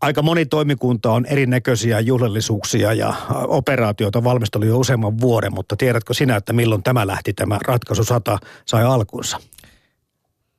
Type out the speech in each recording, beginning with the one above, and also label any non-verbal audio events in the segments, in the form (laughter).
aika moni toimikunta on erinäköisiä juhlallisuuksia ja operaatioita valmistelu jo useamman vuoden, mutta tiedätkö sinä, että milloin tämä lähti, tämä ratkaisu 100 sai alkunsa?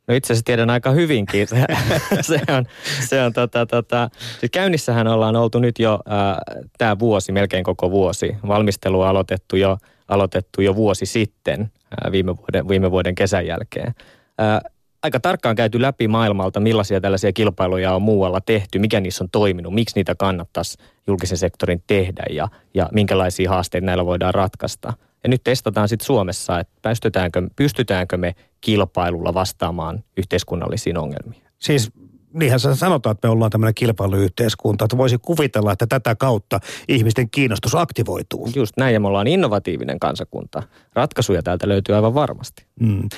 No itse asiassa tiedän aika hyvinkin. Se, (laughs) se on, se on tota, tota, siis käynnissähän ollaan oltu nyt jo äh, tämä vuosi, melkein koko vuosi. Valmistelu on aloitettu jo, aloitettu jo vuosi sitten, äh, viime, vuoden, viime vuoden kesän jälkeen. Äh, aika tarkkaan käyty läpi maailmalta, millaisia tällaisia kilpailuja on muualla tehty, mikä niissä on toiminut, miksi niitä kannattaisi julkisen sektorin tehdä ja, ja minkälaisia haasteita näillä voidaan ratkaista. Ja nyt testataan sitten Suomessa, että pystytäänkö, pystytäänkö me kilpailulla vastaamaan yhteiskunnallisiin ongelmiin. Siis niinhän sanotaan, että me ollaan tämmöinen kilpailuyhteiskunta, että voisi kuvitella, että tätä kautta ihmisten kiinnostus aktivoituu. Just näin, ja me ollaan innovatiivinen kansakunta. Ratkaisuja täältä löytyy aivan varmasti. Mm.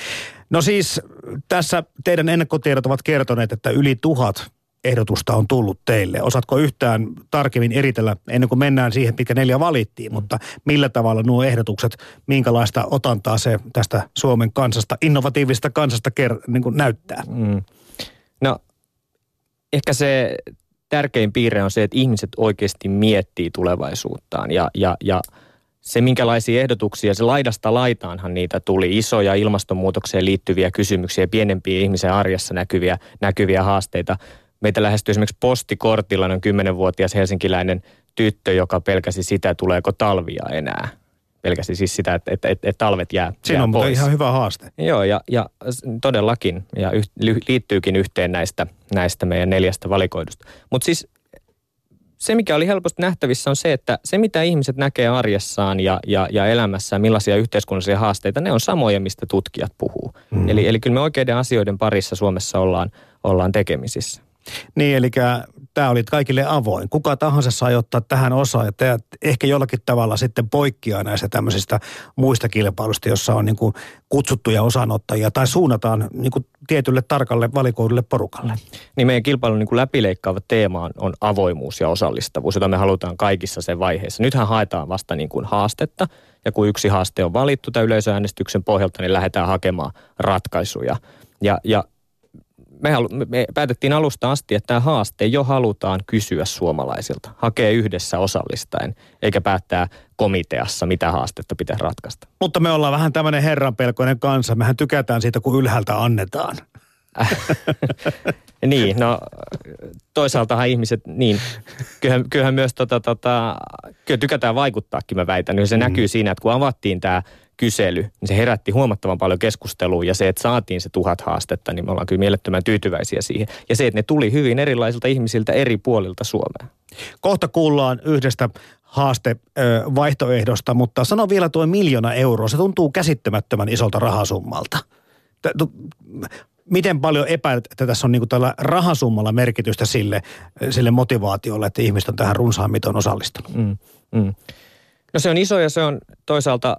No siis tässä teidän ennakkotiedot ovat kertoneet, että yli tuhat ehdotusta on tullut teille. Osaatko yhtään tarkemmin eritellä, ennen kuin mennään siihen, mitkä neljä valittiin, mutta millä tavalla nuo ehdotukset, minkälaista otantaa se tästä Suomen kansasta, innovatiivista kansasta ker- niin näyttää? Mm. Ehkä se tärkein piirre on se, että ihmiset oikeasti miettii tulevaisuuttaan ja, ja, ja se, minkälaisia ehdotuksia, se laidasta laitaanhan niitä tuli, isoja ilmastonmuutokseen liittyviä kysymyksiä, pienempiä ihmisen arjessa näkyviä, näkyviä haasteita. Meitä lähestyi esimerkiksi postikortilla noin 10-vuotias helsinkiläinen tyttö, joka pelkäsi sitä, tuleeko talvia enää. Pelkäsi siis sitä, että, että, että, että talvet jää, Siinä jää on pois. ihan hyvä haaste. Joo, ja, ja todellakin, ja yh, liittyykin yhteen näistä, näistä meidän neljästä valikoidusta. Mutta siis se, mikä oli helposti nähtävissä, on se, että se, mitä ihmiset näkee arjessaan ja, ja, ja elämässään, millaisia yhteiskunnallisia haasteita, ne on samoja, mistä tutkijat puhuu. Mm. Eli, eli kyllä me oikeiden asioiden parissa Suomessa ollaan, ollaan tekemisissä. Niin, eli tämä oli kaikille avoin. Kuka tahansa sai ottaa tähän osaa ja te ehkä jollakin tavalla sitten poikkeaa näistä tämmöisistä muista kilpailusta, jossa on niin kuin kutsuttuja osanottajia tai suunnataan niin kuin tietylle tarkalle valikoidulle porukalle. Niin meidän kilpailun niin kuin läpileikkaava teema on, on avoimuus ja osallistavuus, jota me halutaan kaikissa sen vaiheessa. Nythän haetaan vasta niin kuin haastetta ja kun yksi haaste on valittu tämän yleisöäänestyksen pohjalta, niin lähdetään hakemaan ratkaisuja. Ja, ja me, halu, me päätettiin alusta asti, että tämä haaste jo halutaan kysyä suomalaisilta. Hakee yhdessä osallistaen, eikä päättää komiteassa, mitä haastetta pitää ratkaista. Mutta me ollaan vähän tämmöinen herranpelkoinen kansa. Mehän tykätään siitä, kun ylhäältä annetaan. (laughs) niin, no toisaaltahan ihmiset, niin, kyllähän, kyllähän myös tota, tota, kyllä tykätään vaikuttaakin, mä väitän. Se mm. näkyy siinä, että kun avattiin tämä kysely, niin se herätti huomattavan paljon keskustelua ja se, että saatiin se tuhat haastetta, niin me ollaan kyllä mielettömän tyytyväisiä siihen. Ja se, että ne tuli hyvin erilaisilta ihmisiltä eri puolilta Suomea. Kohta kuullaan yhdestä haaste vaihtoehdosta, mutta sano vielä tuo miljoona euroa. Se tuntuu käsittämättömän isolta rahasummalta. Miten paljon epäilet, että tässä on niin tällä rahasummalla merkitystä sille, sille motivaatiolle, että ihmiset on tähän runsaan miton osallistunut? Mm, mm. No se on iso ja se on toisaalta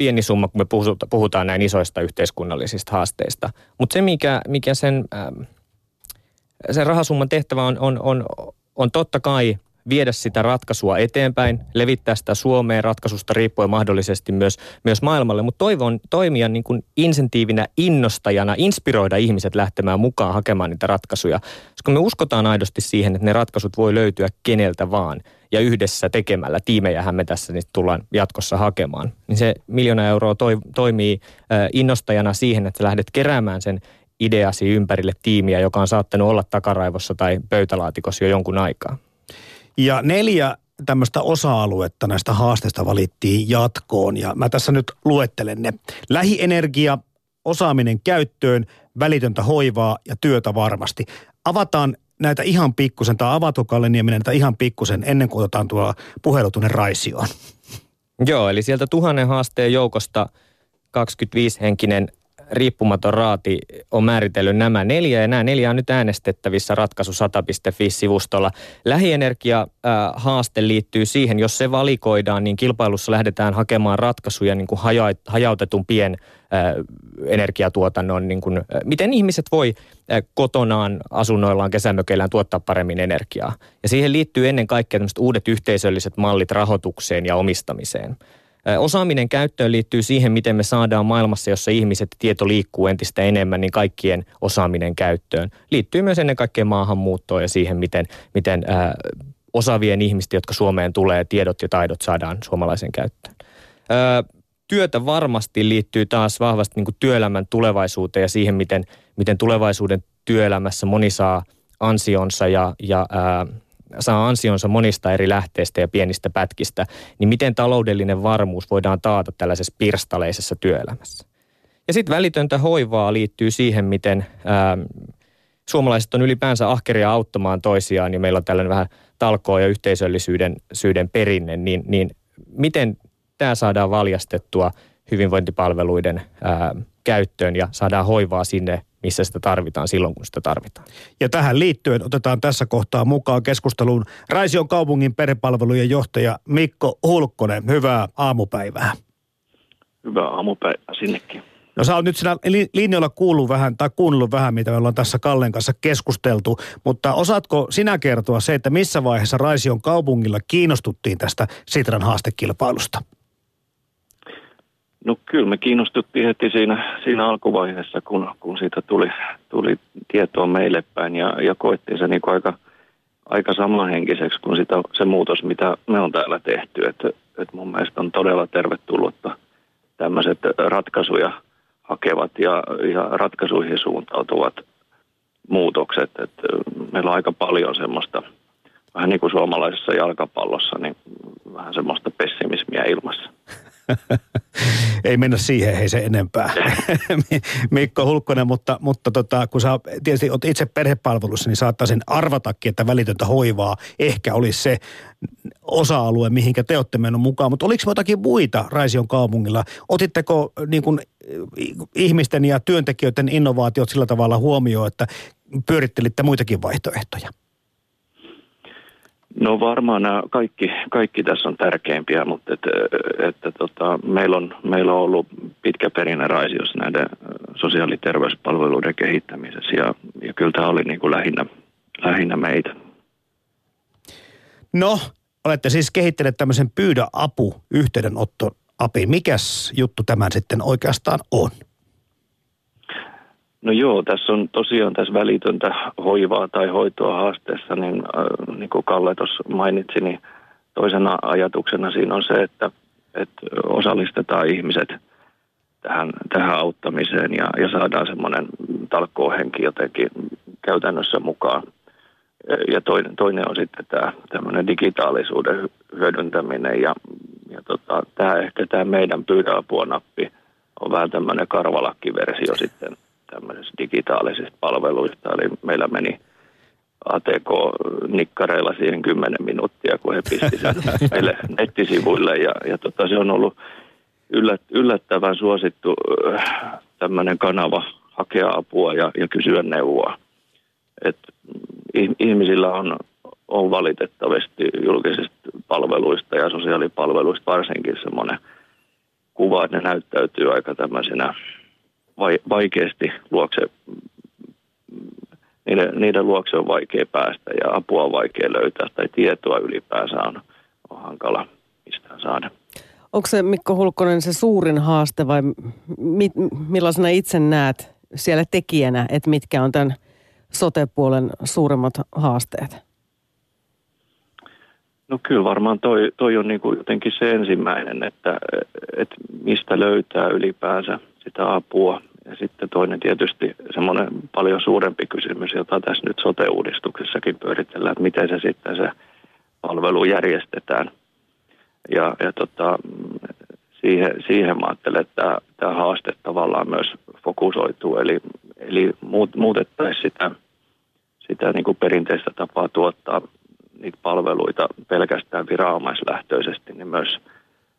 pieni summa, kun me puhutaan näin isoista yhteiskunnallisista haasteista. Mutta se, mikä, mikä sen, ähm, sen rahasumman tehtävä on, on, on, on totta kai viedä sitä ratkaisua eteenpäin, levittää sitä Suomeen ratkaisusta riippuen mahdollisesti myös, myös maailmalle, mutta toivon toimia niin kuin insentiivinä, innostajana, inspiroida ihmiset lähtemään mukaan hakemaan niitä ratkaisuja. Koska me uskotaan aidosti siihen, että ne ratkaisut voi löytyä keneltä vaan – ja yhdessä tekemällä, tiimejähän me tässä nyt tullaan jatkossa hakemaan, niin se miljoona euroa toi, toimii innostajana siihen, että lähdet keräämään sen ideasi ympärille tiimiä, joka on saattanut olla takaraivossa tai pöytälaatikossa jo jonkun aikaa. Ja neljä tämmöistä osa-aluetta näistä haasteista valittiin jatkoon ja mä tässä nyt luettelen ne. Lähienergia, osaaminen käyttöön, välitöntä hoivaa ja työtä varmasti. Avataan näitä ihan pikkusen, tai avatko Kalle Nieminen näitä ihan pikkusen ennen kuin otetaan tuo puhelu tuonne Raisioon? Joo, eli sieltä tuhannen haasteen joukosta 25-henkinen riippumaton raati on määritellyt nämä neljä ja nämä neljä on nyt äänestettävissä ratkaisu 100.fi-sivustolla. Lähienergia-haaste liittyy siihen, jos se valikoidaan, niin kilpailussa lähdetään hakemaan ratkaisuja niin kuin hajautetun pien energiatuotannon, niin kuin, miten ihmiset voi kotonaan, asunnoillaan, kesämökeillään tuottaa paremmin energiaa. Ja siihen liittyy ennen kaikkea uudet yhteisölliset mallit rahoitukseen ja omistamiseen. Osaaminen käyttöön liittyy siihen, miten me saadaan maailmassa, jossa ihmiset tieto liikkuu entistä enemmän, niin kaikkien osaaminen käyttöön. Liittyy myös ennen kaikkea maahanmuuttoon ja siihen, miten, miten ää, osaavien ihmisten, jotka Suomeen tulee, tiedot ja taidot saadaan suomalaisen käyttöön. Ää, työtä varmasti liittyy taas vahvasti niin kuin työelämän tulevaisuuteen ja siihen, miten, miten tulevaisuuden työelämässä moni saa ansionsa ja, ja ää, saa ansionsa monista eri lähteistä ja pienistä pätkistä, niin miten taloudellinen varmuus voidaan taata tällaisessa pirstaleisessa työelämässä. Ja sitten välitöntä hoivaa liittyy siihen, miten ää, suomalaiset on ylipäänsä ahkeria auttamaan toisiaan, ja meillä on tällainen vähän talkoa ja yhteisöllisyyden syyden perinne, niin, niin miten tämä saadaan valjastettua hyvinvointipalveluiden ää, käyttöön ja saadaan hoivaa sinne missä sitä tarvitaan silloin, kun sitä tarvitaan. Ja tähän liittyen otetaan tässä kohtaa mukaan keskusteluun Raision kaupungin perhepalvelujen johtaja Mikko Hulkkonen. Hyvää aamupäivää. Hyvää aamupäivää sinnekin. No sä oot nyt siinä linjoilla kuullut vähän tai kuunnellut vähän, mitä me ollaan tässä Kallen kanssa keskusteltu, mutta osaatko sinä kertoa se, että missä vaiheessa Raision kaupungilla kiinnostuttiin tästä Sitran haastekilpailusta? No kyllä me kiinnostuttiin heti siinä, siinä alkuvaiheessa, kun, kun siitä tuli, tuli tietoa meille päin ja, ja koettiin se niin aika, aika samanhenkiseksi kuin sitä, se muutos, mitä me on täällä tehty. Että et mun mielestä on todella tervetullutta tämmöiset ratkaisuja hakevat ja, ja ratkaisuihin suuntautuvat muutokset. Et meillä on aika paljon semmoista, vähän niin kuin suomalaisessa jalkapallossa, niin vähän semmoista pessimismiä ilmassa. (laughs) Ei mennä siihen hei se enempää. (laughs) Mikko Hulkkonen, mutta, mutta tota, kun sä tietysti olet itse perhepalvelussa, niin saattaisin arvatakin, että välitöntä hoivaa ehkä olisi se osa-alue, mihinkä te olette mennyt mukaan. Mutta oliko jotakin muita Raision kaupungilla? Otitteko niin kun, ihmisten ja työntekijöiden innovaatiot sillä tavalla huomioon, että pyörittelitte muitakin vaihtoehtoja? No varmaan nämä kaikki, kaikki tässä on tärkeimpiä, mutta että, että tota, meillä, on, meillä on ollut pitkä perinne Raisiossa näiden sosiaali- ja terveyspalveluiden kehittämisessä ja, ja kyllä tämä oli niin kuin lähinnä, lähinnä meitä. No, olette siis kehittäneet tämmöisen pyydä apu yhteydenotto api. Mikäs juttu tämän sitten oikeastaan on? No joo, tässä on tosiaan tässä välitöntä hoivaa tai hoitoa haasteessa, niin, äh, niin kuin Kalle tuossa mainitsi, niin toisena ajatuksena siinä on se, että, että osallistetaan ihmiset tähän, tähän auttamiseen ja, ja saadaan semmoinen talkkoohenki jotenkin käytännössä mukaan. Ja toinen, toinen on sitten tämä tämmöinen digitaalisuuden hyödyntäminen ja, ja tota, tämä ehkä tämä meidän pyydäapua-nappi on vähän tämmöinen karvalakkiversio sitten – tämmöisistä digitaalisista palveluista. Eli meillä meni ATK-nikkareilla siihen 10 minuuttia, kun he pisti sen (laughs) meille nettisivuille. Ja, ja tota, se on ollut yllät, yllättävän suosittu äh, tämmöinen kanava hakea apua ja, ja kysyä neuvoa. Et ihmisillä on, on valitettavasti julkisista palveluista ja sosiaalipalveluista varsinkin semmoinen kuva, että ne näyttäytyy aika tämmöisenä vaikeasti luokse, niiden, niiden luokse on vaikea päästä ja apua on vaikea löytää tai tietoa ylipäänsä on, on hankala mistään saada. Onko se Mikko Hulkkonen se suurin haaste vai mi, millaisena itse näet siellä tekijänä, että mitkä on tämän sote-puolen suurimmat haasteet? No kyllä varmaan toi, toi on niin kuin jotenkin se ensimmäinen, että, että mistä löytää ylipäänsä sitä apua. Ja sitten toinen tietysti semmoinen paljon suurempi kysymys, jota tässä nyt sote-uudistuksessakin pyöritellään, että miten se sitten se palvelu järjestetään. Ja, ja tota, siihen, siihen mä ajattelen, että tämä, haaste tavallaan myös fokusoituu, eli, eli muut, muutettaisiin sitä, sitä niin kuin perinteistä tapaa tuottaa niitä palveluita pelkästään viranomaislähtöisesti, niin myös,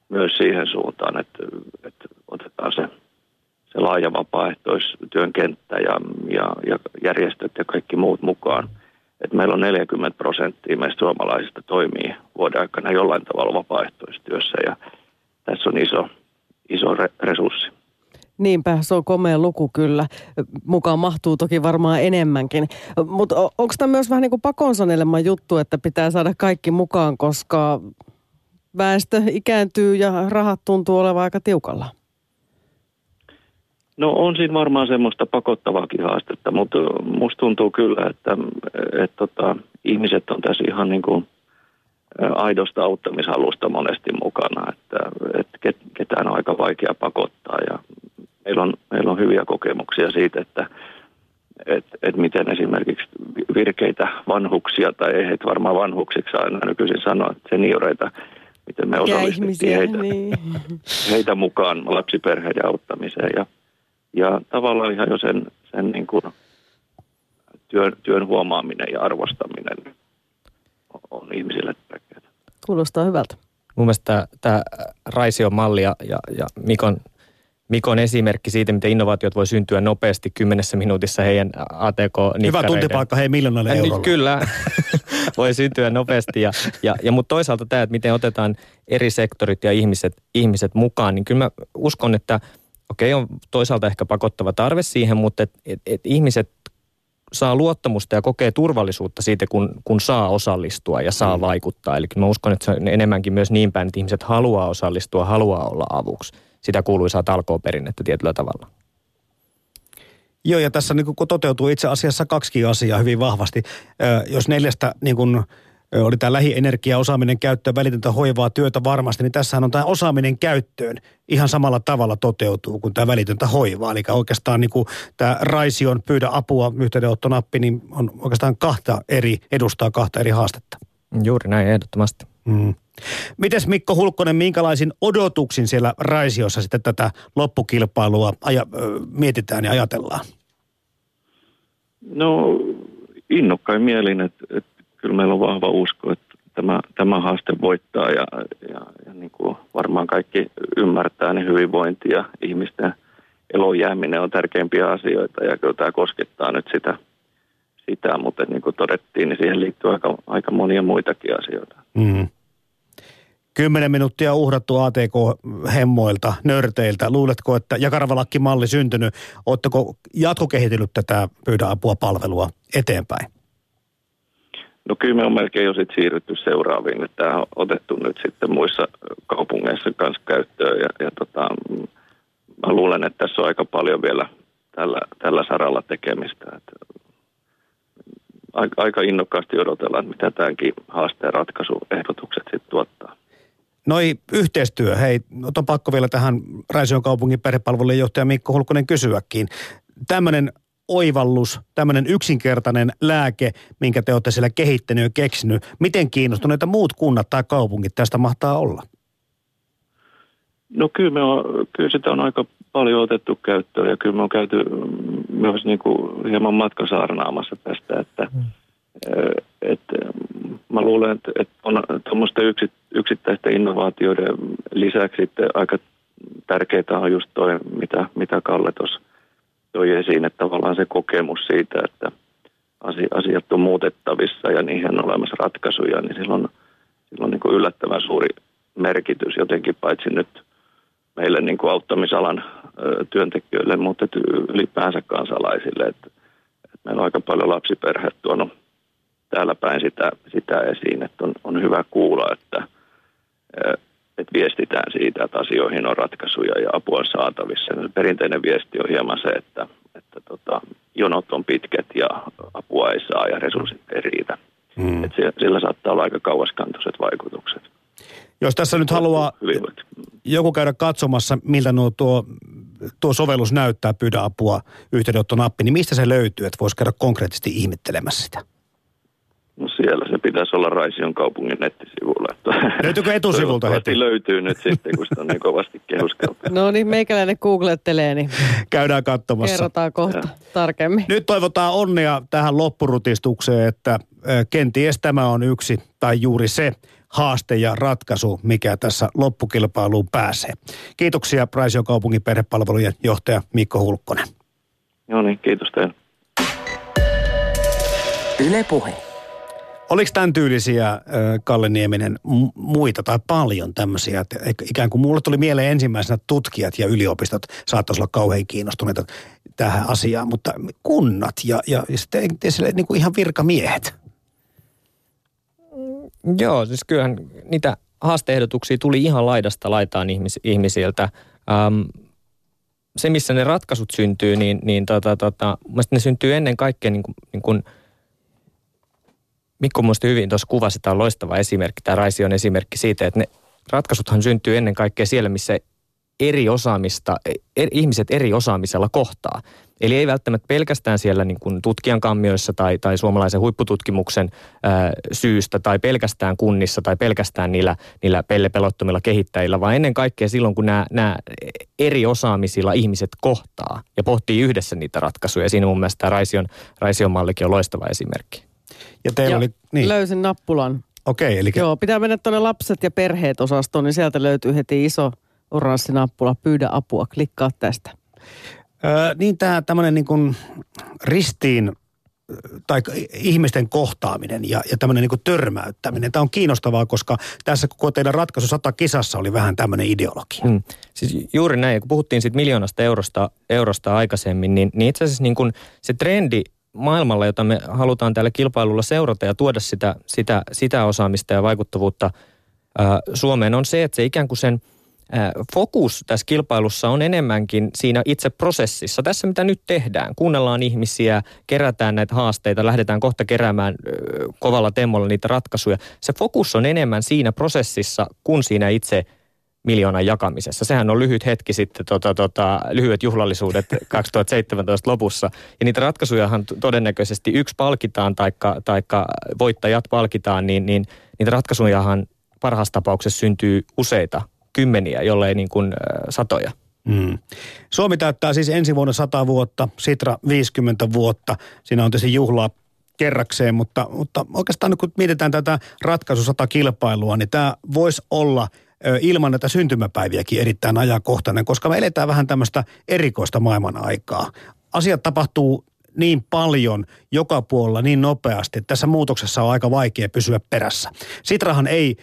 myös siihen suuntaan, että, että otetaan se se laaja vapaaehtoistyön kenttä ja, ja, ja järjestöt ja kaikki muut mukaan. Et meillä on 40 prosenttia meistä suomalaisista toimii vuoden aikana jollain tavalla vapaaehtoistyössä ja tässä on iso, iso re- resurssi. Niinpä, se on komea luku kyllä. Mukaan mahtuu toki varmaan enemmänkin. Mutta onko tämä myös vähän niin kuin pakon juttu, että pitää saada kaikki mukaan, koska väestö ikääntyy ja rahat tuntuu olevan aika tiukalla? No on siinä varmaan semmoista pakottavaakin haastetta, mutta musta tuntuu kyllä, että, että, tota, ihmiset on tässä ihan niin kuin aidosta auttamishalusta monesti mukana, että, että ketään on aika vaikea pakottaa ja meillä on, meillä on hyviä kokemuksia siitä, että että et miten esimerkiksi virkeitä vanhuksia, tai ei heitä varmaan vanhuksiksi aina nykyisin sanoa, että senioreita, miten me osallistettiin heitä, niin. heitä mukaan lapsiperheiden auttamiseen. Ja, ja tavallaan ihan jo sen, sen niin kuin työn, työn huomaaminen ja arvostaminen on ihmisille tärkeää. Kuulostaa hyvältä. Mun mielestä tämä Raision malli ja, ja, ja Mikon Mikon esimerkki siitä, miten innovaatiot voi syntyä nopeasti kymmenessä minuutissa heidän atk Hyvä tuntipaikka hei miljoonalle niin, eurolla. Kyllä, (laughs) voi syntyä nopeasti. Ja, ja, ja mutta toisaalta tämä, että miten otetaan eri sektorit ja ihmiset, ihmiset mukaan, niin kyllä mä uskon, että okei okay, on toisaalta ehkä pakottava tarve siihen, mutta et, et, et ihmiset saa luottamusta ja kokee turvallisuutta siitä, kun, kun saa osallistua ja saa mm. vaikuttaa. Eli mä uskon, että se on enemmänkin myös niin päin, että ihmiset haluaa osallistua, haluaa olla avuksi sitä kuuluisaa talkooperinnettä tietyllä tavalla. Joo, ja tässä niin kun toteutuu itse asiassa kaksi asiaa hyvin vahvasti. jos neljästä niin kun, oli tämä lähienergia, osaaminen käyttöön, välitöntä hoivaa, työtä varmasti, niin tässähän on tämä osaaminen käyttöön ihan samalla tavalla toteutuu kuin tämä välitöntä hoivaa. Eli oikeastaan niin kuin tämä Raision pyydä apua yhteydenottonappi, niin on oikeastaan kahta eri, edustaa kahta eri haastetta. Juuri näin, ehdottomasti. Mm. Mites Mikko Hulkkonen, minkälaisin odotuksin siellä Raisiossa sitten tätä loppukilpailua aja, mietitään ja ajatellaan? No innokkain mielin, että, että kyllä meillä on vahva usko, että tämä, tämä haaste voittaa ja, ja, ja niin kuin varmaan kaikki ymmärtää, niin hyvinvointi ja ihmisten elojääminen on tärkeimpiä asioita ja kyllä tämä koskettaa nyt sitä, sitä mutta niin kuin todettiin, niin siihen liittyy aika, aika monia muitakin asioita. Mm. Kymmenen minuuttia uhrattu ATK-hemmoilta, nörteiltä. Luuletko, että Jakaravalakki-malli syntynyt? Oletteko jatkokehitellyt tätä pyydä apua palvelua eteenpäin? No kyllä me on melkein jo sit siirrytty seuraaviin. Että tämä on otettu nyt sitten muissa kaupungeissa kanssa käyttöön. Ja, ja tota, mä luulen, että tässä on aika paljon vielä tällä, tällä saralla tekemistä. Että aika innokkaasti odotellaan, että mitä tämänkin haasteen ratkaisuehdotukset sitten tuottaa. Noi yhteistyö, hei, on pakko vielä tähän Raision kaupungin perhepalvelujen johtaja Mikko Hulkonen kysyäkin. Tämmöinen oivallus, tämmöinen yksinkertainen lääke, minkä te olette siellä kehittänyt ja keksinyt. Miten kiinnostuneita muut kunnat tai kaupungit tästä mahtaa olla? No kyllä, me on, kyllä sitä on aika paljon otettu käyttöön ja kyllä me on käyty myös niin kuin hieman matkasaarnaamassa tästä, että mm että mä luulen, että, että on tuommoisten yksittäisten innovaatioiden lisäksi sitten aika tärkeää on just toi, mitä, mitä Kalle tuossa toi esiin, että tavallaan se kokemus siitä, että asiat on muutettavissa ja niihin on olemassa ratkaisuja, niin silloin, silloin niin kuin yllättävän suuri merkitys jotenkin paitsi nyt meille niin kuin auttamisalan työntekijöille, mutta ylipäänsä kansalaisille. Että, että meillä on aika paljon lapsiperheet tuonut täällä päin sitä, sitä esiin, että on, on hyvä kuulla, että, että viestitään siitä, että asioihin on ratkaisuja ja apua on saatavissa. Ja perinteinen viesti on hieman se, että, että tota, jonot on pitkät ja apua ei saa ja resurssit ei riitä. Mm. Että sillä saattaa olla aika kauaskantoiset vaikutukset. Jos tässä nyt haluaa joku käydä katsomassa, miltä nuo tuo, tuo sovellus näyttää, pyydä apua, yhteydenottonappi, niin mistä se löytyy, että voisi käydä konkreettisesti ihmettelemässä sitä? No siellä se pitäisi olla Raision kaupungin nettisivuilla. (laughs) Löytyykö etusivulta heti? löytyy nyt sitten, kun sitä on niin kovasti kehuskeltu. No niin, meikäläinen googlettelee, niin käydään katsomassa. Kerrotaan kohta ja. tarkemmin. Nyt toivotaan onnea tähän loppurutistukseen, että kenties tämä on yksi tai juuri se haaste ja ratkaisu, mikä tässä loppukilpailuun pääsee. Kiitoksia Raision kaupungin perhepalvelujen johtaja Mikko Hulkkonen. Joo niin, kiitos teille. Yle Puhe. Oliko tämän tyylisiä, Kalle Nieminen, muita tai paljon tämmöisiä, että ikään kuin mulle tuli mieleen ensimmäisenä tutkijat ja yliopistot saattaisi olla kauhean kiinnostuneita tähän asiaan, mutta kunnat ja, ja sitten niin kuin ihan virkamiehet. Mm, joo, siis kyllähän niitä haasteehdotuksia tuli ihan laidasta laitaan ihmis, ihmisiltä. Ähm, se, missä ne ratkaisut syntyy, niin, niin tota, tota, ne syntyy ennen kaikkea niin kuin, niin kuin Mikko muista hyvin tuossa kuvasi, tämä on loistava esimerkki, tämä Raisi on esimerkki siitä, että ne ratkaisuthan syntyy ennen kaikkea siellä, missä eri osaamista, er, ihmiset eri osaamisella kohtaa. Eli ei välttämättä pelkästään siellä niin kuin tutkijan kammioissa tai, tai suomalaisen huippututkimuksen ää, syystä tai pelkästään kunnissa tai pelkästään niillä, niillä pellepelottomilla kehittäjillä, vaan ennen kaikkea silloin, kun nämä, nämä eri osaamisilla ihmiset kohtaa ja pohtii yhdessä niitä ratkaisuja. Siinä mun mielestä tämä Raision, Raision mallikin on loistava esimerkki. Ja teillä ja oli... Niin. Löysin nappulan. Okei, eli... Joo, pitää mennä tuonne lapset ja perheet osastoon, niin sieltä löytyy heti iso oranssi nappula. Pyydä apua, klikkaa tästä. Öö, niin tämä tämmöinen niin kuin ristiin tai ihmisten kohtaaminen ja, ja tämmöinen niin törmäyttäminen. Tämä on kiinnostavaa, koska tässä koko teidän ratkaisu sata kisassa oli vähän tämmöinen ideologia. Mm. Siis juuri näin, kun puhuttiin siitä miljoonasta eurosta, eurosta aikaisemmin, niin, niin itse asiassa niin kuin se trendi maailmalla, jota me halutaan tällä kilpailulla seurata ja tuoda sitä, sitä, sitä osaamista ja vaikuttavuutta ää, Suomeen, on se, että se ikään kuin sen – fokus tässä kilpailussa on enemmänkin siinä itse prosessissa. Tässä mitä nyt tehdään, kuunnellaan ihmisiä, kerätään näitä haasteita, lähdetään kohta keräämään kovalla temmolla niitä ratkaisuja. Se fokus on enemmän siinä prosessissa kuin siinä itse miljoonan jakamisessa. Sehän on lyhyt hetki sitten, tota, tota, lyhyet juhlallisuudet (laughs) 2017 lopussa. Ja niitä ratkaisujahan todennäköisesti yksi palkitaan, taikka, taikka voittajat palkitaan, niin, niin niitä ratkaisujahan parhaassa tapauksessa syntyy useita kymmeniä, jollei niin kuin satoja. Mm. Suomi täyttää siis ensi vuonna 100 vuotta, Sitra 50 vuotta. Siinä on tietysti juhlaa kerrakseen, mutta, mutta oikeastaan kun mietitään tätä ratkaisu 100 kilpailua, niin tämä voisi olla ilman näitä syntymäpäiviäkin erittäin ajankohtainen, koska me eletään vähän tämmöistä erikoista maailman aikaa. Asiat tapahtuu niin paljon joka puolella niin nopeasti, että tässä muutoksessa on aika vaikea pysyä perässä. Sitrahan ei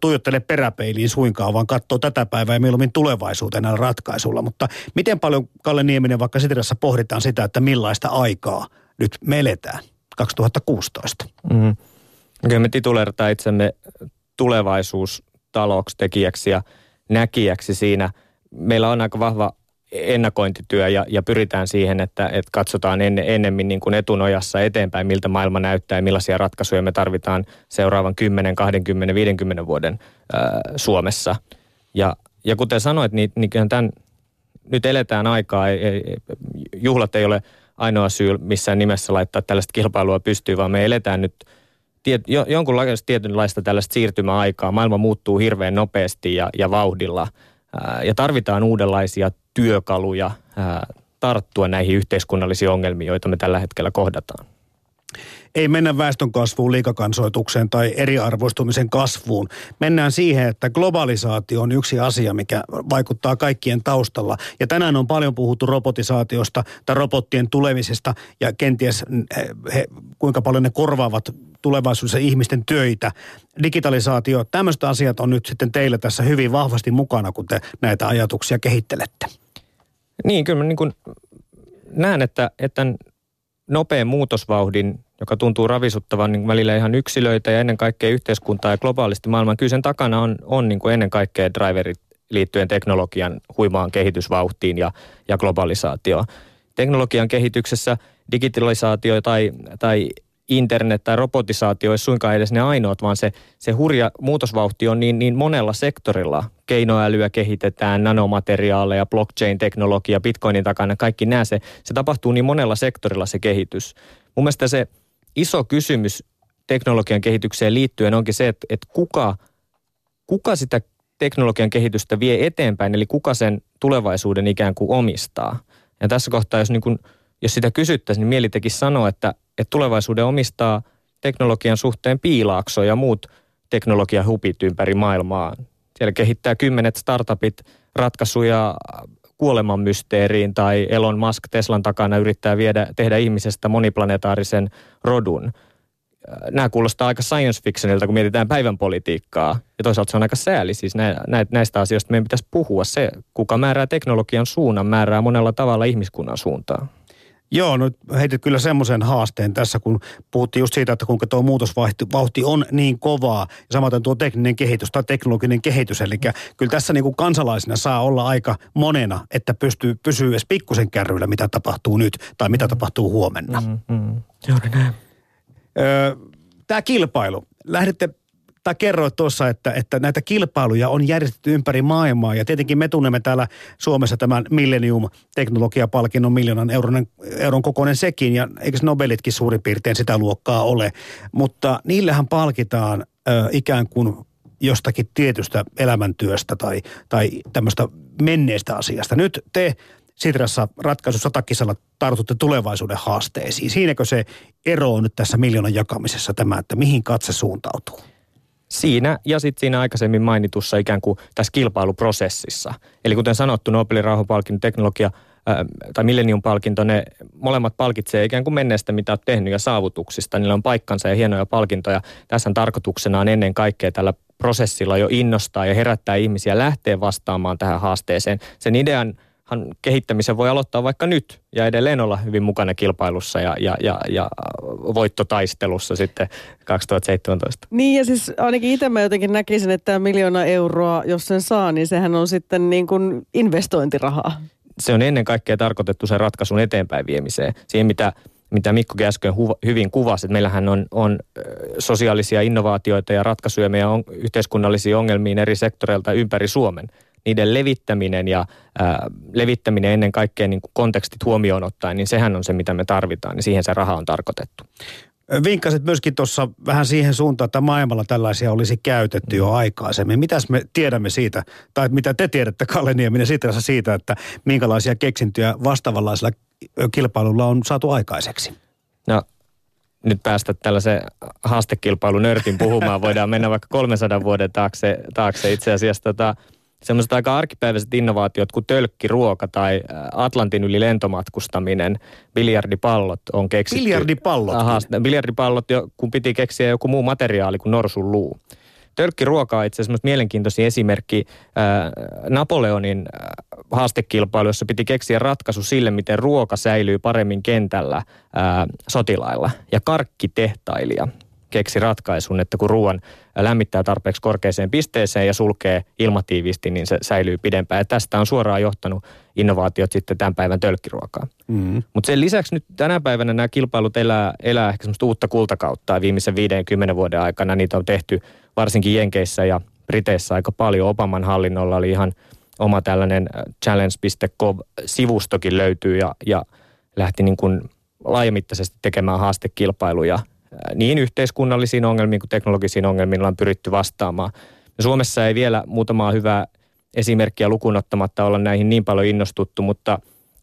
tuijottele peräpeiliin suinkaan, vaan katsoo tätä päivää ja mieluummin tulevaisuuteen näillä ratkaisuilla. Mutta miten paljon, Kalle Nieminen, vaikka Sitrassa pohditaan sitä, että millaista aikaa nyt me eletään 2016? Mm-hmm. Kyllä me tituleerataan itsemme tulevaisuustaloksi, tekijäksi ja näkijäksi siinä. Meillä on aika vahva ennakointityö ja, ja pyritään siihen, että, että katsotaan enne, ennemmin niin kuin etunojassa eteenpäin, miltä maailma näyttää ja millaisia ratkaisuja me tarvitaan seuraavan 10, 20, 50 vuoden ää, Suomessa. Ja, ja kuten sanoit, niin, niin tämän, nyt eletään aikaa, ei, ei, juhlat ei ole ainoa syy missään nimessä laittaa tällaista kilpailua pystyyn, vaan me eletään nyt tiet, jo, jonkunlaista tietynlaista tällaista siirtymäaikaa. Maailma muuttuu hirveän nopeasti ja, ja vauhdilla ää, ja tarvitaan uudenlaisia työkaluja ää, tarttua näihin yhteiskunnallisiin ongelmiin, joita me tällä hetkellä kohdataan. Ei mennä väestön kasvuun, liikakansoitukseen tai eriarvoistumisen kasvuun. Mennään siihen, että globalisaatio on yksi asia, mikä vaikuttaa kaikkien taustalla. Ja tänään on paljon puhuttu robotisaatiosta tai robottien tulemisesta ja kenties he, he, kuinka paljon ne korvaavat tulevaisuudessa ihmisten töitä. Digitalisaatio, tämmöiset asiat on nyt sitten teillä tässä hyvin vahvasti mukana, kun te näitä ajatuksia kehittelette. Niin, kyllä mä niin kuin näen, että, että nopean muutosvauhdin, joka tuntuu ravisuttavan niin välillä ihan yksilöitä ja ennen kaikkea yhteiskuntaa ja globaalisti maailman, kyllä sen takana on, on niin kuin ennen kaikkea driverit liittyen teknologian huimaan kehitysvauhtiin ja, ja globalisaatioon. Teknologian kehityksessä digitalisaatio tai, tai internet tai robotisaatio olisi suinkaan edes ne ainoat, vaan se, se hurja muutosvauhti on niin, niin monella sektorilla. Keinoälyä kehitetään, nanomateriaaleja, blockchain-teknologia, bitcoinin takana, kaikki nämä. Se, se tapahtuu niin monella sektorilla se kehitys. Mun mielestä se iso kysymys teknologian kehitykseen liittyen onkin se, että, että kuka, kuka sitä teknologian kehitystä vie eteenpäin, eli kuka sen tulevaisuuden ikään kuin omistaa. Ja tässä kohtaa, jos, niin kun, jos sitä kysyttäisiin, niin mieli tekisi sanoa, että että tulevaisuuden omistaa teknologian suhteen piilaakso ja muut teknologiahupit ympäri maailmaa. Siellä kehittää kymmenet startupit ratkaisuja kuoleman mysteeriin tai Elon Musk Teslan takana yrittää viedä, tehdä ihmisestä moniplanetaarisen rodun. Nämä kuulostaa aika science fictionilta, kun mietitään päivän politiikkaa. Ja toisaalta se on aika sääli. Siis näistä asioista meidän pitäisi puhua. Se, kuka määrää teknologian suunnan, määrää monella tavalla ihmiskunnan suuntaa. Joo, no heitit kyllä semmoisen haasteen tässä, kun puhuttiin just siitä, että kuinka tuo muutosvauhti on niin kovaa. Ja samaten tuo tekninen kehitys tai teknologinen kehitys. Eli kyllä tässä niin kuin kansalaisina saa olla aika monena, että pystyy, pysyy edes pikkusen kärryillä, mitä tapahtuu nyt tai mitä tapahtuu huomenna. Mm-hmm. Joo, näin. Öö, Tämä kilpailu. Lähdette tai kerroit tuossa, että, että näitä kilpailuja on järjestetty ympäri maailmaa ja tietenkin me tunnemme täällä Suomessa tämän Millennium-teknologiapalkinnon miljoonan euron, euron kokoinen sekin ja eikö Nobelitkin suurin piirtein sitä luokkaa ole, mutta niillähän palkitaan ö, ikään kuin jostakin tietystä elämäntyöstä tai, tai tämmöistä menneestä asiasta. Nyt te Sitrassa ratkaisu satakisalla tartutte tulevaisuuden haasteisiin. Siinäkö se ero on nyt tässä miljoonan jakamisessa tämä, että mihin katse suuntautuu? Siinä ja sitten siinä aikaisemmin mainitussa ikään kuin tässä kilpailuprosessissa. Eli kuten sanottu, Nobelin rauhanpalkinto, teknologia ää, tai Millennium-palkinto, ne molemmat palkitsee ikään kuin menneestä, mitä olet tehnyt ja saavutuksista. Niillä on paikkansa ja hienoja palkintoja. Tässä tarkoituksena on ennen kaikkea tällä prosessilla jo innostaa ja herättää ihmisiä lähteä vastaamaan tähän haasteeseen. Sen idean kehittämisen voi aloittaa vaikka nyt ja edelleen olla hyvin mukana kilpailussa ja, ja, ja, ja voittotaistelussa sitten 2017. Niin ja siis ainakin itse mä jotenkin näkisin, että tämä miljoona euroa, jos sen saa, niin sehän on sitten niin kuin investointirahaa. Se on ennen kaikkea tarkoitettu sen ratkaisun eteenpäin viemiseen. Siihen, mitä mitä Mikko äsken huva, hyvin kuvasi, että meillähän on, on sosiaalisia innovaatioita ja ratkaisuja meidän on, yhteiskunnallisiin ongelmiin eri sektoreilta ympäri Suomen – niiden levittäminen ja ää, levittäminen ennen kaikkea niin kuin kontekstit huomioon ottaen, niin sehän on se, mitä me tarvitaan, niin siihen se raha on tarkoitettu. Vinkkasit myöskin tuossa vähän siihen suuntaan, että maailmalla tällaisia olisi käytetty jo aikaisemmin. Mitäs me tiedämme siitä, tai mitä te tiedätte Kalle Nieminen siitä, että minkälaisia keksintöjä vastaavanlaisella kilpailulla on saatu aikaiseksi? No nyt päästä tällaisen haastekilpailun nörtin puhumaan. Voidaan mennä vaikka 300 vuoden taakse, taakse itse asiassa. Tota, semmoiset aika arkipäiväiset innovaatiot kuin tölkkiruoka tai Atlantin yli lentomatkustaminen, biljardipallot on keksitty. Biljardipallot? Aha, biljardipallot, kun piti keksiä joku muu materiaali kuin norsun luu. Tölkkiruoka on itse asiassa mielenkiintoisin esimerkki Napoleonin haastekilpailu, jossa piti keksiä ratkaisu sille, miten ruoka säilyy paremmin kentällä sotilailla. Ja karkkitehtailija keksi ratkaisun, että kun ruoan lämmittää tarpeeksi korkeaseen pisteeseen ja sulkee ilmatiivisti, niin se säilyy pidempään. Ja tästä on suoraan johtanut innovaatiot sitten tämän päivän tölkkiruokaan. Mm. Mutta sen lisäksi nyt tänä päivänä nämä kilpailut elää, elää ehkä semmoista uutta kultakautta. Ja viimeisen 50 vuoden aikana niitä on tehty varsinkin Jenkeissä ja Briteissä aika paljon. Obaman hallinnolla oli ihan oma tällainen äh, challenge.com-sivustokin löytyy ja, ja lähti niin kuin laajamittaisesti tekemään haastekilpailuja niin yhteiskunnallisiin ongelmiin kuin teknologisiin ongelmiin on pyritty vastaamaan. Ja Suomessa ei vielä muutamaa hyvää esimerkkiä lukunottamatta olla näihin niin paljon innostuttu, mutta,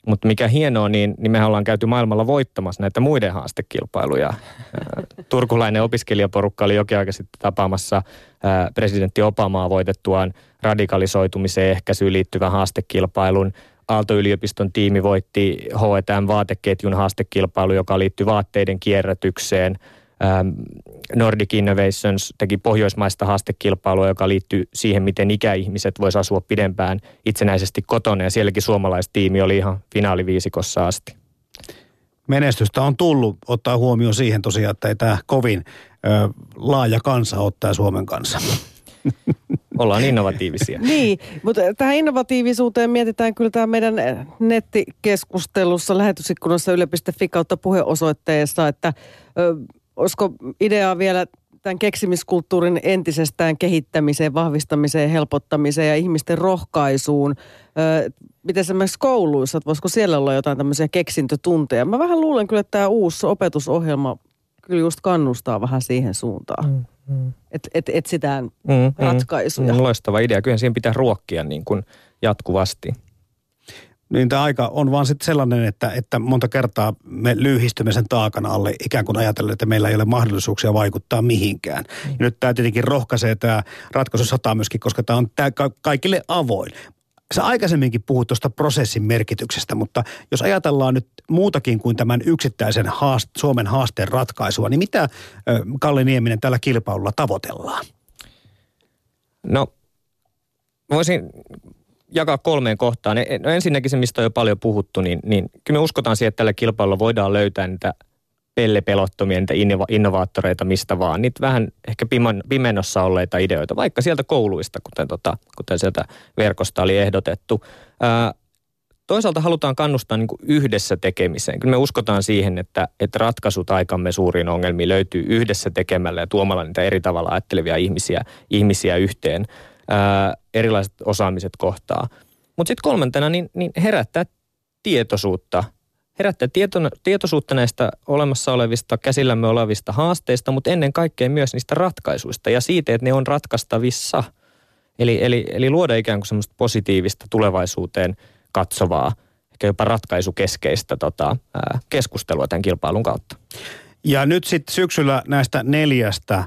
mutta mikä hienoa, niin, niin mehän ollaan käyty maailmalla voittamassa näitä muiden haastekilpailuja. Turkulainen opiskelijaporukka oli jokin aika sitten tapaamassa presidentti Obamaa voitettuaan radikalisoitumiseen ehkäisyyn liittyvän haastekilpailun. Aalto-yliopiston tiimi voitti H&M vaateketjun haastekilpailu, joka liittyy vaatteiden kierrätykseen – Nordic Innovations teki pohjoismaista haastekilpailua, joka liittyy siihen, miten ikäihmiset voisivat asua pidempään itsenäisesti kotona. Ja sielläkin suomalaistiimi oli ihan finaaliviisikossa asti. Menestystä on tullut ottaa huomioon siihen tosiaan, että ei tämä kovin ö, laaja kansa ottaa Suomen kanssa. (laughs) Ollaan innovatiivisia. (laughs) niin, mutta tähän innovatiivisuuteen mietitään kyllä tämä meidän nettikeskustelussa lähetysikkunassa yle.fi kautta puheosoitteessa, että ö, olisiko ideaa vielä tämän keksimiskulttuurin entisestään kehittämiseen, vahvistamiseen, helpottamiseen ja ihmisten rohkaisuun. Öö, miten esimerkiksi kouluissa, että voisiko siellä olla jotain tämmöisiä keksintötunteja? Mä vähän luulen kyllä, että tämä uusi opetusohjelma kyllä just kannustaa vähän siihen suuntaan. Mm, mm. Että et, etsitään mm, mm. ratkaisuja. Mm, loistava idea. Kyllä siihen pitää ruokkia niin kuin jatkuvasti niin tämä aika on vaan sitten sellainen, että, että monta kertaa me lyhistymme sen taakan alle ikään kuin ajatellen, että meillä ei ole mahdollisuuksia vaikuttaa mihinkään. Mm. Ja nyt tämä tietenkin rohkaisee tämä ratkaisu sataa myöskin, koska tämä on tämä kaikille avoin. Sä aikaisemminkin puhuit tuosta prosessin merkityksestä, mutta jos ajatellaan nyt muutakin kuin tämän yksittäisen haast, Suomen haasteen ratkaisua, niin mitä Kalle Nieminen tällä kilpailulla tavoitellaan? No, voisin jakaa kolmeen kohtaan. No ensinnäkin se, mistä on jo paljon puhuttu, niin, niin kyllä me uskotaan siihen, että tällä kilpailulla voidaan löytää niitä pellepelottomia, niitä innovaattoreita mistä vaan. Niitä vähän ehkä pimennossa olleita ideoita, vaikka sieltä kouluista, kuten, tota, kuten sieltä verkosta oli ehdotettu. Ää, toisaalta halutaan kannustaa niin yhdessä tekemiseen. Kyllä me uskotaan siihen, että, että ratkaisut aikamme suuriin ongelmiin löytyy yhdessä tekemällä ja tuomalla niitä eri tavalla ajattelevia ihmisiä, ihmisiä yhteen. Ää, erilaiset osaamiset kohtaa. Mutta sitten kolmantena niin, niin herättää tietoisuutta. Herättää tieto, tietoisuutta näistä olemassa olevista, käsillämme olevista haasteista, mutta ennen kaikkea myös niistä ratkaisuista ja siitä, että ne on ratkaistavissa. Eli, eli, eli luoda ikään kuin semmoista positiivista tulevaisuuteen katsovaa, ehkä jopa ratkaisukeskeistä tota, ää, keskustelua tämän kilpailun kautta. Ja nyt sitten syksyllä näistä neljästä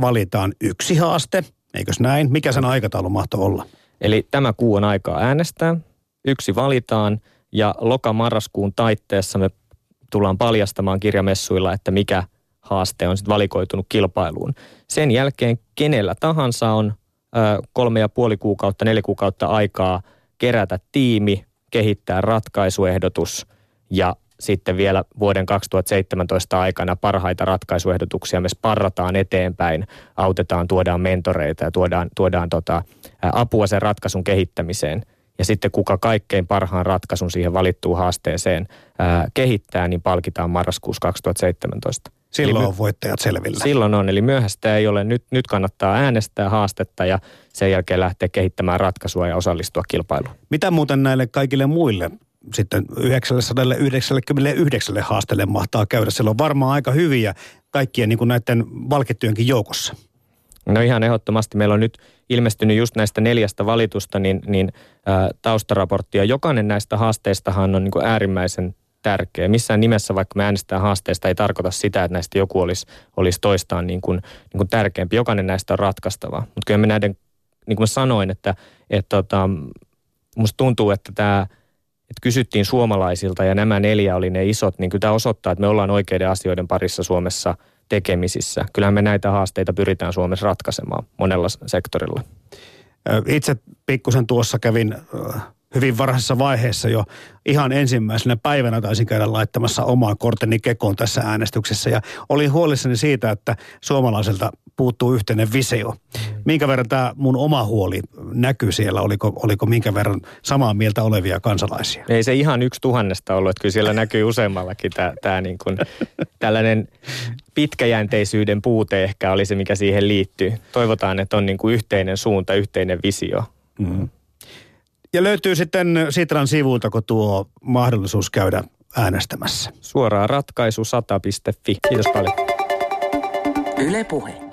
valitaan yksi haaste – Eikös näin? Mikä sen aikataulu mahtoi olla? Eli tämä kuu on aikaa äänestää, yksi valitaan ja loka-marraskuun taitteessa me tullaan paljastamaan kirjamessuilla, että mikä haaste on sitten valikoitunut kilpailuun. Sen jälkeen kenellä tahansa on ö, kolme ja puoli kuukautta, neljä kuukautta aikaa kerätä tiimi, kehittää ratkaisuehdotus ja sitten vielä vuoden 2017 aikana parhaita ratkaisuehdotuksia me sparrataan eteenpäin, autetaan, tuodaan mentoreita ja tuodaan, tuodaan tota, apua sen ratkaisun kehittämiseen. Ja sitten kuka kaikkein parhaan ratkaisun siihen valittuun haasteeseen ää, kehittää, niin palkitaan marraskuussa 2017. Silloin on voittajat selvillä. Silloin on, eli myöhäistä ei ole. Nyt, nyt kannattaa äänestää haastetta ja sen jälkeen lähteä kehittämään ratkaisua ja osallistua kilpailuun. Mitä muuten näille kaikille muille sitten 999 haasteelle mahtaa käydä. Siellä on varmaan aika hyviä kaikkien niin kuin näiden valkettyjenkin joukossa. No ihan ehdottomasti. Meillä on nyt ilmestynyt just näistä neljästä valitusta niin, niin ä, taustaraporttia. Jokainen näistä haasteistahan on niin kuin äärimmäisen tärkeä. Missään nimessä, vaikka me äänestetään haasteista, ei tarkoita sitä, että näistä joku olisi, olisi toistaan niin kuin, niin kuin tärkeämpi. Jokainen näistä on ratkaistava. Mutta kyllä me näiden, niin kuin mä sanoin, että, että tota, musta tuntuu, että tämä – että kysyttiin suomalaisilta ja nämä neljä oli ne isot, niin kyllä tämä osoittaa, että me ollaan oikeiden asioiden parissa Suomessa tekemisissä. Kyllähän me näitä haasteita pyritään Suomessa ratkaisemaan monella sektorilla. Itse pikkusen tuossa kävin hyvin varhaisessa vaiheessa jo ihan ensimmäisenä päivänä taisin käydä laittamassa omaan korteni kekoon tässä äänestyksessä. Ja olin huolissani siitä, että suomalaiselta puuttuu yhteinen visio. Mm. Minkä verran tämä mun oma huoli näkyy siellä? Oliko, oliko minkä verran samaa mieltä olevia kansalaisia? Ei se ihan yksi tuhannesta ollut, että kyllä siellä näkyy useammallakin tämä, tämä niin kuin, tällainen pitkäjänteisyyden puute ehkä oli se, mikä siihen liittyy. Toivotaan, että on niin kuin yhteinen suunta, yhteinen visio. Mm. Ja löytyy sitten Sitran sivuilta, kun tuo mahdollisuus käydä äänestämässä. Suoraan ratkaisu 100.fi. Kiitos paljon. Yle Puhe.